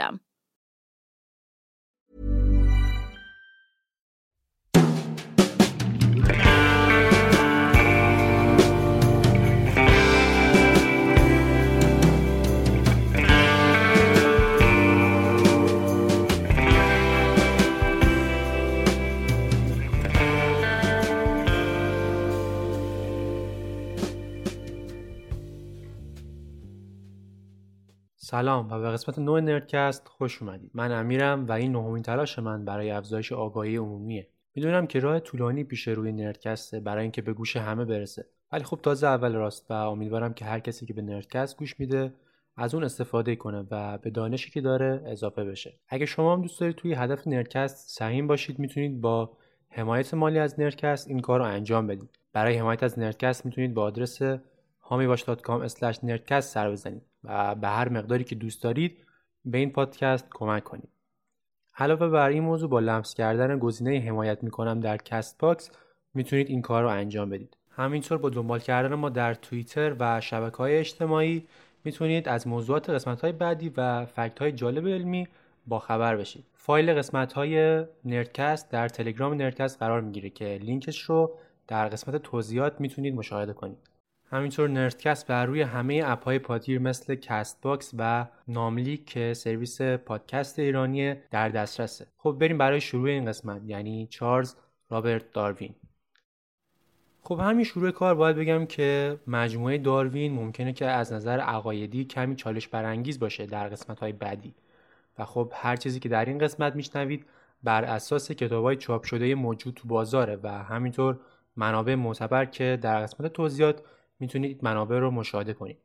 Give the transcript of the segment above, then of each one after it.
system. سلام و به قسمت نو نردکست خوش اومدید. من امیرم و این نهمین تلاش من برای افزایش آگاهی عمومیه. می‌دونم که راه طولانی پیش روی نردکسته برای اینکه به گوش همه برسه. ولی خب تازه اول راست و امیدوارم که هر کسی که به نردکست گوش میده از اون استفاده کنه و به دانشی که داره اضافه بشه. اگه شما هم دوست دارید توی هدف نردکست سهیم باشید می‌تونید با حمایت مالی از نردکست این کار رو انجام بدید. برای حمایت از نردکست می‌تونید با آدرس hamibash.com/nerdcast سر بزنید. و به هر مقداری که دوست دارید به این پادکست کمک کنید. علاوه بر این موضوع با لمس کردن گزینه حمایت می‌کنم در CastBox می‌تونید این کار رو انجام بدید. همینطور با دنبال کردن ما در توییتر و شبکه های اجتماعی می‌تونید از موضوعات قسمت های بعدی و fact های جالب علمی با خبر بشید. فایل قسمت های نردکست در تلگرام نردکست قرار می‌گیره که لینکش رو در قسمت توضیحات می‌تونید مشاهده کنید. همینطور نردکست بر روی همه اپهای پادگیر مثل CastBox و ناملیک که سرویس پادکست ایرانی در دسترسه. خب بریم برای شروع این قسمت یعنی چارلز رابرت داروین. خب همین شروع کار باید بگم که مجموعه داروین ممکنه که از نظر عقایدی کمی چالش برانگیز باشه در قسمت های بعدی. و خب هر چیزی که در این قسمت میشنوید بر اساس کتاب های چاپ شده موجود تو بازاره و همینطور منابع معتبر که در قسمت توضیحات می‌تونید منابع رو مشاهده کنید.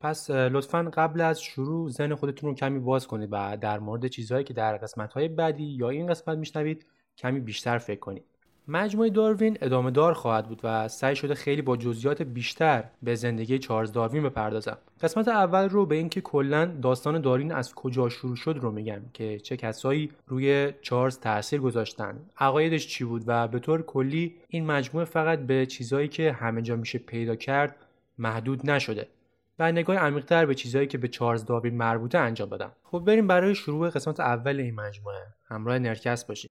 پس لطفا قبل از شروع ذهن خودتون رو کمی باز کنید و در مورد چیزهایی که در قسمت های بعدی یا این قسمت میشنوید کمی بیشتر فکر کنید. مجموعه داروین ادامه دار خواهد بود و سعی شده خیلی با جزئیات بیشتر به زندگی چارلز داروین بپردازم. قسمت اول رو به اینکه کلا داستان داروین از کجا شروع شد رو میگم که چه کسایی روی چارلز تاثیر گذاشتن عقایدش چی بود و به طور کلی این مجموعه فقط به چیزهایی که همه جا میشه پیدا کرد محدود نشده و نگاه عمیقتر به چیزهایی که به چارلز داروین مربوطه انجام بدم خب بریم برای شروع قسمت اول این مجموعه. همراه نرکس باشید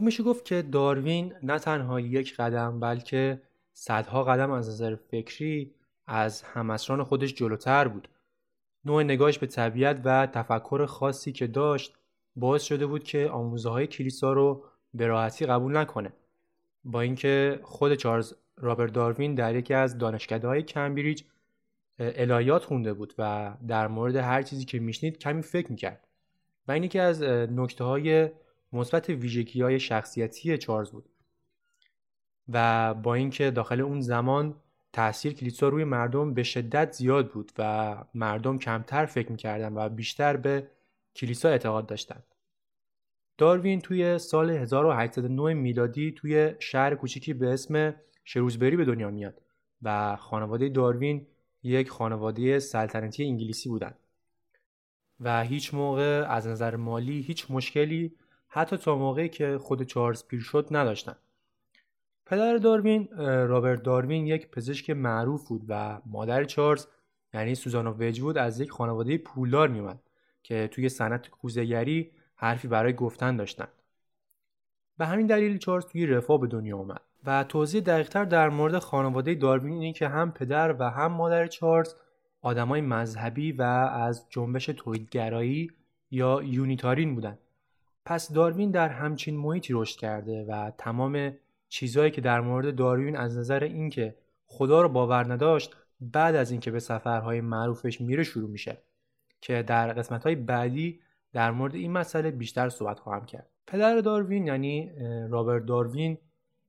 خب میشه گفت که داروین نه تنها یک قدم بلکه صدها قدم از نظر فکری از همسران خودش جلوتر بود. نوع نگاهش به طبیعت و تفکر خاصی که داشت باعث شده بود که آموزه های کلیسا رو به راحتی قبول نکنه. با اینکه خود چارلز رابرت داروین در یکی از دانشکده کمبریج الهیات خونده بود و در مورد هر چیزی که میشنید کمی فکر می‌کرد. و این یکی از نکته های مثبت ویژگی های شخصیتی چارلز بود و با اینکه داخل اون زمان تاثیر کلیسا روی مردم به شدت زیاد بود و مردم کمتر فکر می‌کردن و بیشتر به کلیسا اعتقاد داشتند. داروین توی سال 1809 میلادی توی شهر کوچیکی به اسم شروزبری به دنیا میاد و خانواده داروین یک خانواده سلطنتی انگلیسی بودند و هیچ موقع از نظر مالی هیچ مشکلی حتی تا موقعی که خود چارلز پیر شد نداشتن. پدر داروین رابرت داروین یک پزشک معروف بود و مادر چارلز یعنی سوزانا وجوود از یک خانواده پولدار میومد که توی صنعت کوزهگری حرفی برای گفتن داشتن به همین دلیل چارلز توی رفاه به دنیا آمد و توضیح دقیقتر در مورد خانواده داروین اینه که هم پدر و هم مادر چارلز آدمای مذهبی و از جنبش توحیدگرایی یا یونیتارین بودند. پس داروین در همچین محیطی رشد کرده و تمام چیزهایی که در مورد داروین از نظر اینکه خدا رو باور نداشت بعد از اینکه به سفرهای معروفش میره شروع میشه. که در قسمت های بعدی در مورد این مسئله بیشتر صحبت خواهم کرد. پدر داروین یعنی رابرت داروین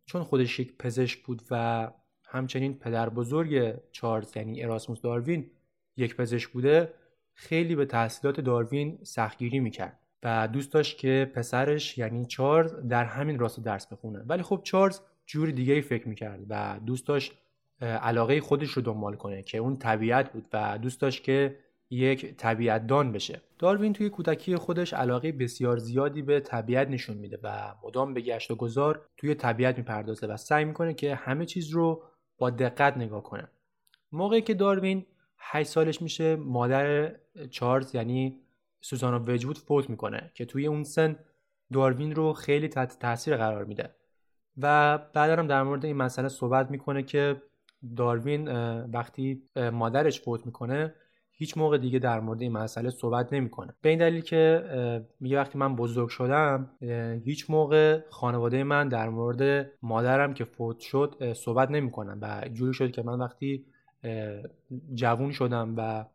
چون خودش یک پزشک بود و همچنین پدر بزرگ چارلز یعنی اراسموس داروین یک پزشک بوده خیلی به تحصیلات داروین سختگیری می‌کرد. و دوست داشت که پسرش یعنی چارلز در همین راستا درس بخونه. ولی خب چارلز جور دیگه ای فکر می‌کرد و دوست داشت علاقه خودش رو دنبال کنه که اون طبیعت بود و دوست داشت که یک طبیعت دان بشه. داروین توی کودکی خودش علاقه بسیار زیادی به طبیعت نشون میده و مدام به گشت و گذار توی طبیعت می‌پردازه و سعی می‌کنه که همه چیز رو با دقت نگاه کنه. موقعی که داروین 8 سالش میشه مادر چارلز یعنی سوزانا وجود فوت می‌کنه که توی اون سن داروین رو خیلی تحت تاثیر قرار میده. و بعد هم در مورد این مسئله صحبت می‌کنه که داروین وقتی مادرش فوت می‌کنه هیچ موقع دیگه در مورد این مسئله صحبت نمی‌کنه. به این دلیل که میگه وقتی من بزرگ شدم هیچ موقع خانواده من در مورد مادرم که فوت شد صحبت نمی‌کنن و جوری شد که من وقتی جوون شدم و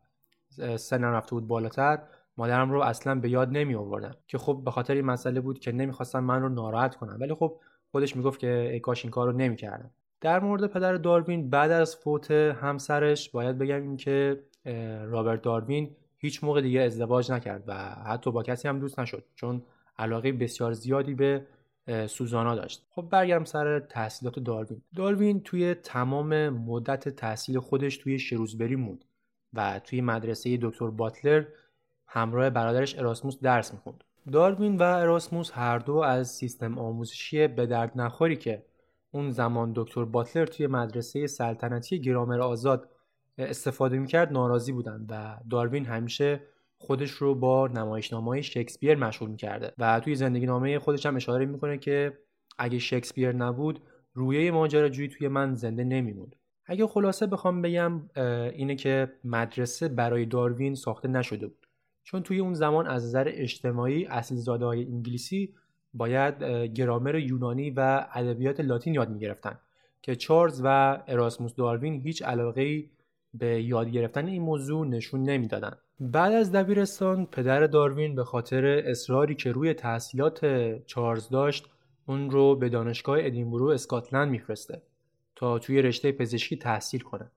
سنم رفته بود بالاتر مادرم رو اصلا به یاد نمی آوردم که خب به خاطر این مسئله بود که نمی‌خواستم من رو ناراحت کنم. ولی خب خودش می‌گفت که ای کاش این کار رو نمی‌کردم. در مورد پدر داروین بعد از فوت همسرش باید بگم این که رابرت داروین هیچ موقع دیگه ازدواج نکرد و حتی با کسی هم دوست نشد چون علاقه بسیار زیادی به سوزانا داشت. خب برگردم سر تحصیلات داروین. داروین توی تمام مدت تحصیل خودش توی شروزبری موند و توی مدرسه دکتر باتلر همراه برادرش اراسموس درس می‌خوند. داروین و اراسموس هر دو از سیستم آموزشی به درد نخوری که اون زمان دکتر باتلر توی مدرسه سلطنتی گرامر آزاد استفاده می‌کرد ناراضی بودند و داروین همیشه خودش رو با نمایشنامه شکسپیر مشغول می‌کرده و توی زندگی نامه خودش هم اشاره می‌کنه که اگه شکسپیر نبود رویه ماجراجویی توی من زنده نمیموند. اگه خلاصه بخوام بگم اینه که مدرسه برای داروین ساخته نشده بود. چون توی اون زمان از نظر اجتماعی اصل های انگلیسی باید گرامر یونانی و ادبیات لاتین یاد می‌گرفتن که چارلز و اراسموس داروین هیچ علاقه به یاد گرفتن این موضوع نشون نمی‌دادن. بعد از دبیرستان پدر داروین به خاطر اصراری که روی تحصیلات چارلز داشت اون رو به دانشگاه ادینبرو اسکاتلند میفرسته تا توی رشته پزشکی تحصیل کنه.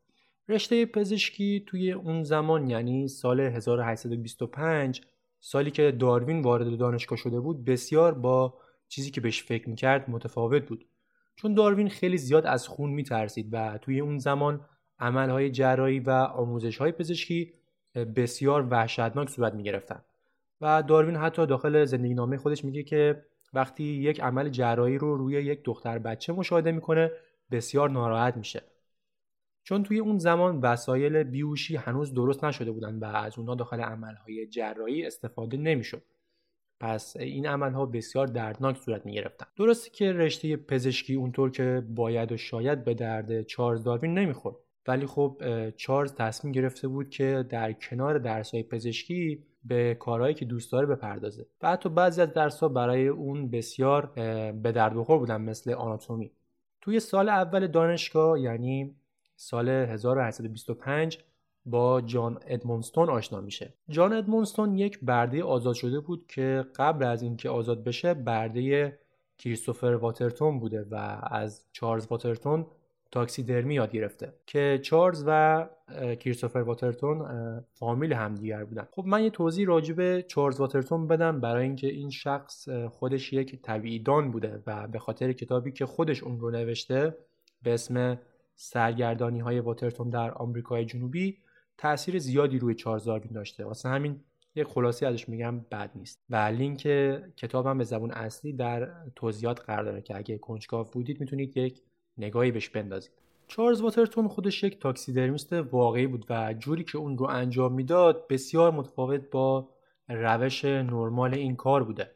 رشته پزشکی توی اون زمان یعنی سال 1825 سالی که داروین وارد دانشگاه شده بود بسیار با چیزی که بهش فکر می‌کرد متفاوت بود. چون داروین خیلی زیاد از خون میترسید و توی اون زمان عملهای جراحی و آموزشهای پزشکی بسیار وحشتناک صورت می‌گرفتن. و داروین حتی داخل زندگی نامه خودش میگه که وقتی یک عمل جراحی رو روی یک دختر بچه مشاهده می‌کنه بسیار ناراحت میشه. چون توی اون زمان وسایل بیوشی هنوز درست نشده بودن و از اونها داخل عملهای جراحی استفاده نمی‌شد. پس این عملها بسیار دردناک صورت می گرفتن درسته که رشته پزشکی اونطور که باید و شاید به درد چارلز داروین نمی‌خورد ولی خب چارلز تصمیم گرفته بود که در کنار درسهای پزشکی به کارهایی که دوست داره بپردازه. و حتی بعضی از درسها برای اون بسیار به درد بخور بودن مثل آناتومی. توی سال اول دانشگاه یعنی سال 1825 با جان ادمونستون آشنا میشه. جان ادمونستون یک برده آزاد شده بود که قبل از اینکه آزاد بشه برده کریستوفر واترتون بوده و از چارلز واترتون تاکسیدرمی یاد گرفته که چارلز و کریستوفر واترتون فامیل همدیگر بودن. خب من یه توضیح راجع به چارلز واترتون بدم برای اینکه این شخص خودش یک طبیعیدان بوده و به خاطر کتابی که خودش اون رو نوشته به اسم سرگردانی های واترتون در آمریکای جنوبی تاثیر زیادی روی چارلز داروین داشته. واسه همین یک خلاصی ازش میگم بد نیست. و لینک کتابم به زبون اصلی در توضیحات قرار داره که اگه کنجکاو بودید می‌تونید یک نگاهی بهش بندازید. چارلز واترتون خودش یک تاکسیدرمیست واقعی بود و جوری که اون رو انجام می‌داد بسیار متفاوت با روش نرمال این کار بوده.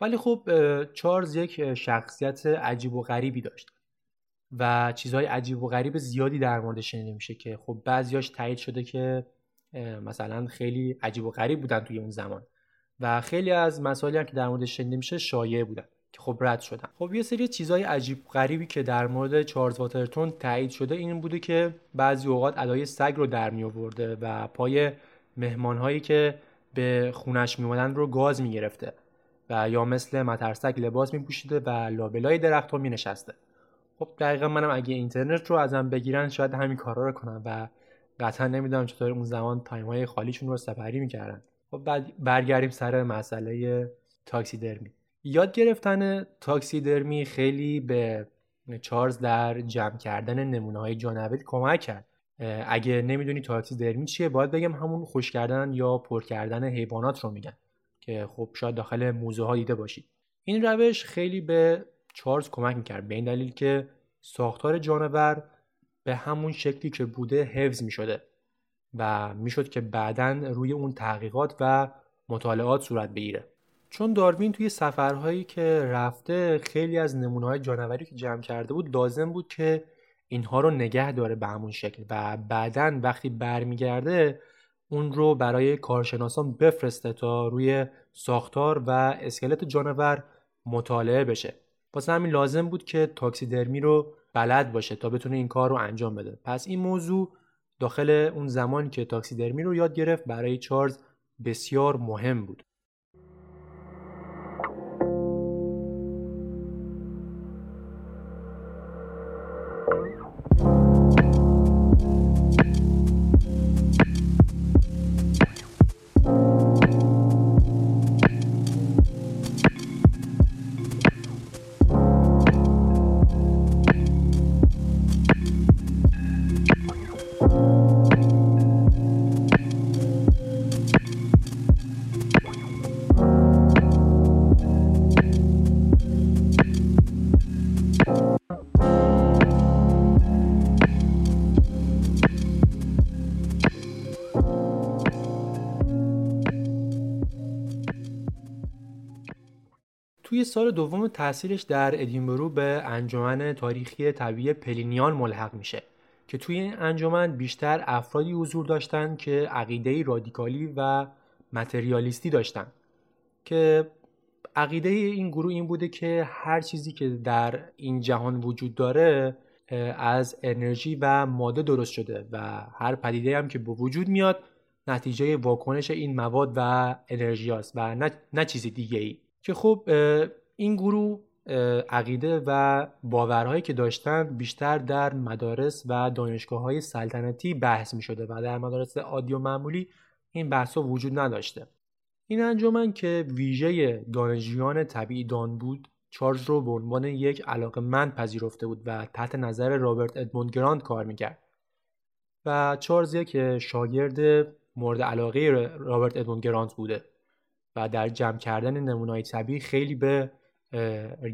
ولی خب چارلز یک شخصیت عجیب و غریبی داشت. و چیزهای عجیب و غریب زیادی در موردش شنیده میشه که خب بعضیاش تایید شده که مثلا خیلی عجیب و غریب بودن توی اون زمان. و خیلی از مسائلی هم که در موردش شنیده میشه شایع بودن که خب رد شدن. خب یه سری چیزهای عجیب غریبی که در مورد چارلز واترتون تایید شده این بوده که بعضی اوقات ادای سگ رو در می آورده و پای مهمانهایی که به خونش میمدن رو گاز می‌گرفته و یا مثل مترسک لباس میپوشیده و لابلای درختها مینشسته. خب دقیقا منم اگه اینترنت رو ازم بگیرن شاید همین کارا رو کنم و قطعا نمی‌دونم چطور اون زمان time های خالیشون رو سپری می‌کردن. خب بعد برگردیم سر مسئله تاکسی درمی یاد گرفتن تاکسی درمی خیلی به چارلز در جمع کردن نمونه های جانوری کمک کرد. اگه نمی‌دونی تاکسی درمی چیه باید بگم همون خوش کردن یا پر کردن حیوانات رو میگن که خب شاید داخل موزه ها دیده باشید این روش خیلی به چارلز کمک می‌کرد. به این دلیل که ساختار جانور به همون شکلی که بوده حفظ می‌شده و می‌شد که بعدا روی اون تحقیقات و مطالعات صورت بگیره. چون داروین توی سفرهایی که رفته خیلی از نمونه های جانوری که جمع کرده بود لازم بود که اینها رو نگه داره به همون شکل و بعدا وقتی برمیگرده اون رو برای کارشناسان بفرسته تا روی ساختار و اسکلت جانور مطالعه بشه. واسه همین لازم بود که تاکسیدرمی رو بلد باشه تا بتونه این کار رو انجام بده. پس این موضوع داخل اون زمانی که تاکسیدرمی رو یاد گرفت برای چارلز بسیار مهم بود. سال دوم تحصیلش در ادینبرو به انجمن تاریخی طبیعی پلینیان ملحق میشه که توی این انجمن بیشتر افرادی حضور داشتن که عقیده رادیکالی و متریالیستی داشتن. که عقیده این گروه این بوده که هر چیزی که در این جهان وجود داره از انرژی و ماده درست شده و هر پدیده هم که به وجود میاد نتیجه واکنش این مواد و انرژی هست و نه, نه چیز دیگه ای که خب این گروه عقیده و باورهایی که داشتن بیشتر در مدارس و دانشگاه های سلطنتی بحث می شده و در مدارس عادی و معمولی این بحث وجود نداشته. این انجمن که ویژه دانشجویان طبیعی دان بود چارلز رو به عنوان یک علاقه من پذیرفته بود و تحت نظر رابرت ادموند گراند کار می‌کرد. و چارلز یک شاگرد مورد علاقه رابرت ادموند گرانت بوده. و در جمع کردن نمونه های طبیعی خیلی به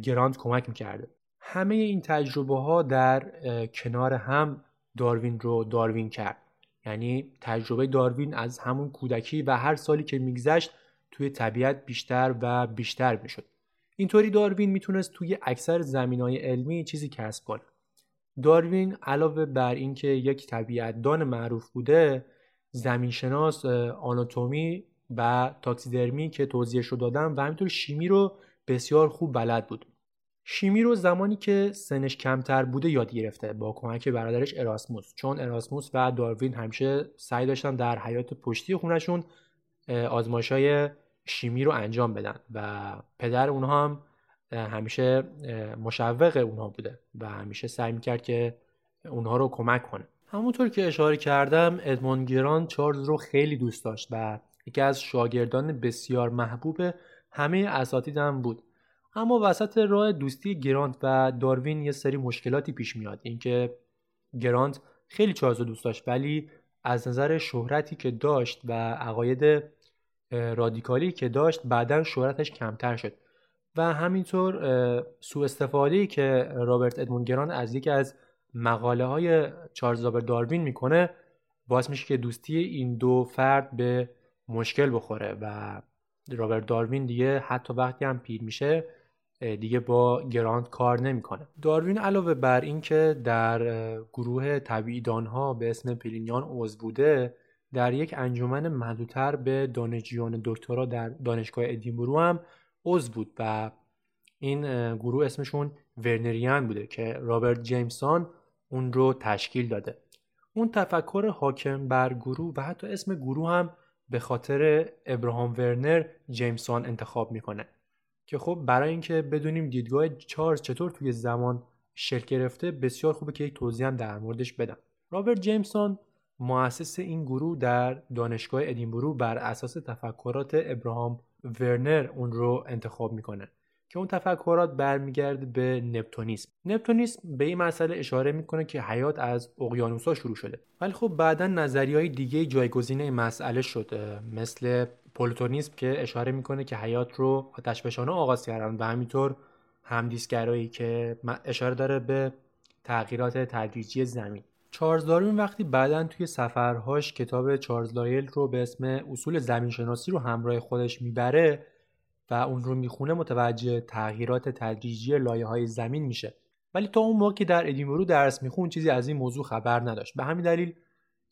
گرانت کمک می‌کرده. همه این تجربه ها در کنار هم داروین رو داروین کرد. یعنی تجربه داروین از همون کودکی و هر سالی که میگذشت توی طبیعت بیشتر و بیشتر می‌شد. اینطوری داروین می‌تونست توی اکثر زمینه های علمی چیزی کسب کنه. داروین علاوه بر اینکه یک طبیعت دان معروف بوده زمینشناس آناتومی و تاکسیدرمی که توضیحش رو دادم و همینطور شیمی رو بسیار خوب بلد بود. شیمی رو زمانی که سنش کمتر بوده یاد گرفته با کمک برادرش اراسموس. چون اراسموس و داروین همیشه سعی داشتن در حیات پشتی خونشون های شیمی رو انجام بدن و پدر اونها هم همیشه مشوق اونها بوده و همیشه سعی می‌کرد که اونها رو کمک کنه. همونطور که اشاره کردم ادموند گران چارلز رو خیلی دوست داشت و یکی از شاگردان بسیار محبوب همه اساتیدم بود. اما وسط راه دوستی گرانت و داروین یه سری مشکلاتی پیش میاد. اینکه گرانت خیلی چارلز دوست داشت ولی از نظر شهرتی که داشت و عقاید رادیکالی که داشت بعدا شهرتش کمتر شد. و همینطور سوء استفاده که رابرت ادموند گران از یکی از مقاله های چارلز داروین می‌کنه باعث میشه که دوستی این دو فرد به مشکل بخوره و رابرت داروین دیگه حتی وقتی هم پیر میشه دیگه با گرانت کار نمی‌کنه. داروین علاوه بر اینکه در گروه طبیعی دانها به اسم پلینیان عضو بوده در یک انجمن محدودتر به دانشجویان دکترا در دانشگاه ادینبرو هم عضو بود و این گروه اسمشون ورنریان بوده که رابرت جیمسون اون رو تشکیل داده. اون تفکر حاکم بر گروه و حتی اسم گروه هم به خاطر ابراهام ورنر جیمسون انتخاب می‌کنه. که خب برای اینکه بدونیم دیدگاه چارلز چطور توی زمان شکل گرفته بسیار خوبه که یک توضیح هم در موردش بدم. رابرت جیمسون مؤسس این گروه در دانشگاه ادینبرو بر اساس تفکرات ابراهام ورنر اون رو انتخاب می‌کنه. که اون تفکرات برمیگرده به نپتونیسم. نپتونیسم به این مسئله اشاره می‌کنه که حیات از اقیانوسا شروع شده. ولی خب بعدا نظری های دیگه جایگزین مسئله شده مثل پلوتونیسم که اشاره می‌کنه که حیات رو آتش آغاز کردن و همینطور همدیسگرایی که اشاره داره به تغییرات تدریجی زمین. چارلز داروین وقتی بعدا توی سفرهاش کتاب چارلز لایل رو به اسم اصول زمین شناسی رو همراه خودش می‌بره و اون رو می‌خونه متوجه تغییرات تدریجی لایه های زمین میشه. ولی تا اون موقع که در ادینبرو درس میخون چیزی از این موضوع خبر نداشت. به همین دلیل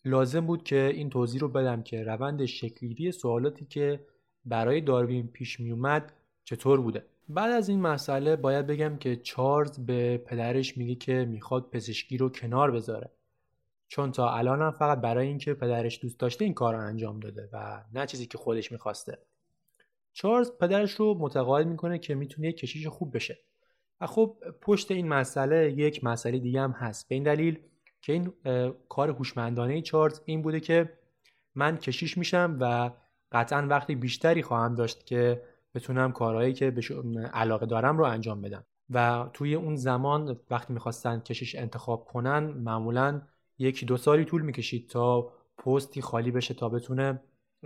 لازم بود که این توضیح رو بدم که روند شکلگیری سوالاتی که برای داروین پیش میومد چطور بوده. بعد از این مسئله باید بگم که چارلز به پدرش میگه که می‌خواد پزشکی رو کنار بذاره. چون تا الان فقط برای اینکه پدرش دوست داشته این کار رو انجام داده و نه چیزی که خودش می‌خواسته. چارلز پدرش رو متقاعد می‌کنه که می‌تونه یک کشیش خوب بشه. و خب پشت این مسئله یک مسئله دیگه هم هست. به این دلیل که این کار هوشمندانه چارلز این بوده که من کشیش میشم و قطعا وقتی بیشتری خواهم داشت که بتونم کارهایی که به علاقه دارم رو انجام بدم. و توی اون زمان وقتی می‌خواستن کشیش انتخاب کنن معمولا یکی دو سالی طول می‌کشید تا پستی خالی بشه تا بتونه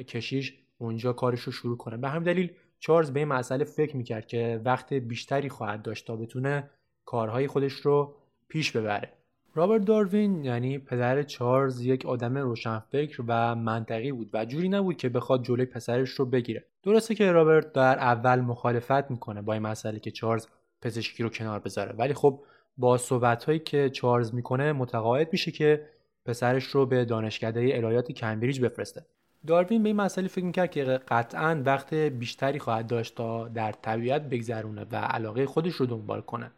کشیش اونجا کارش رو شروع کنه. به همین دلیل چارلز به این مسئله فکر می‌کرد که وقت بیشتری خواهد داشت تا بتونه کارهای خودش رو پیش ببره. رابرت داروین یعنی پدر چارلز یک آدم روشنفکر و منطقی بود و جوری نبود که بخواد جلوی پسرش رو بگیره. درسته که رابرت در اول مخالفت می‌کنه با این مسئله که چارلز پزشکی رو کنار بذاره. ولی خب با صحبت هایی که چارلز می‌کنه متقاعد میشه که پسرش رو به دانشکده الهیات کمبریج بفرسته. داروین به این مسئله فکر می‌کرد که قطعا وقت بیشتری خواهد داشت تا در طبیعت بگذرونه و علاقه خودش رو دنبال کنه.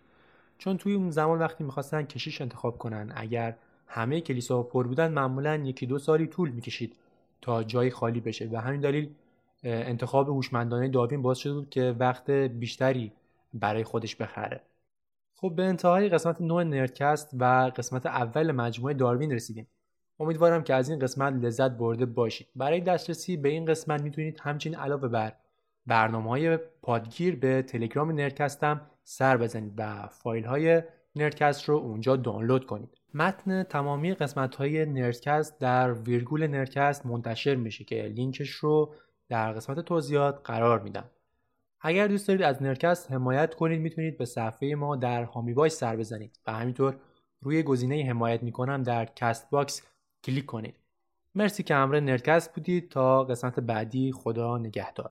چون توی اون زمان وقتی می‌خواستن کشیش انتخاب کنن اگر همه کلیسا پر بودن معمولا یکی دو سالی طول می‌کشید تا جای خالی بشه. و همین دلیل انتخاب هوشمندانه داروین باعث شده بود که وقت بیشتری برای خودش بخره. خب به انتهای قسمت 9 نردکست و قسمت اول مجموعه داروین رسیدیم. امیدوارم که از این قسمت لذت برده باشید. برای دسترسی به این قسمت می‌تونید همچنین علاوه بر برنامه های پادگیر به تلگرام نردکستم سر بزنید و فایل های نردکست رو اونجا دانلود کنید. متن تمامی قسمت های نردکست در ویرگول نردکست منتشر میشه که لینکش رو در قسمت توضیحات قرار میدم. اگر دوست دارید از نردکست حمایت کنید می‌تونید به صفحه ما در حامی سر بزنید. و همینطور روی گزینه حمایت می‌کنم در CastBox کلیک کنید. مرسی که همراه نردکست بودید. تا قسمت بعدی خدا نگهدار.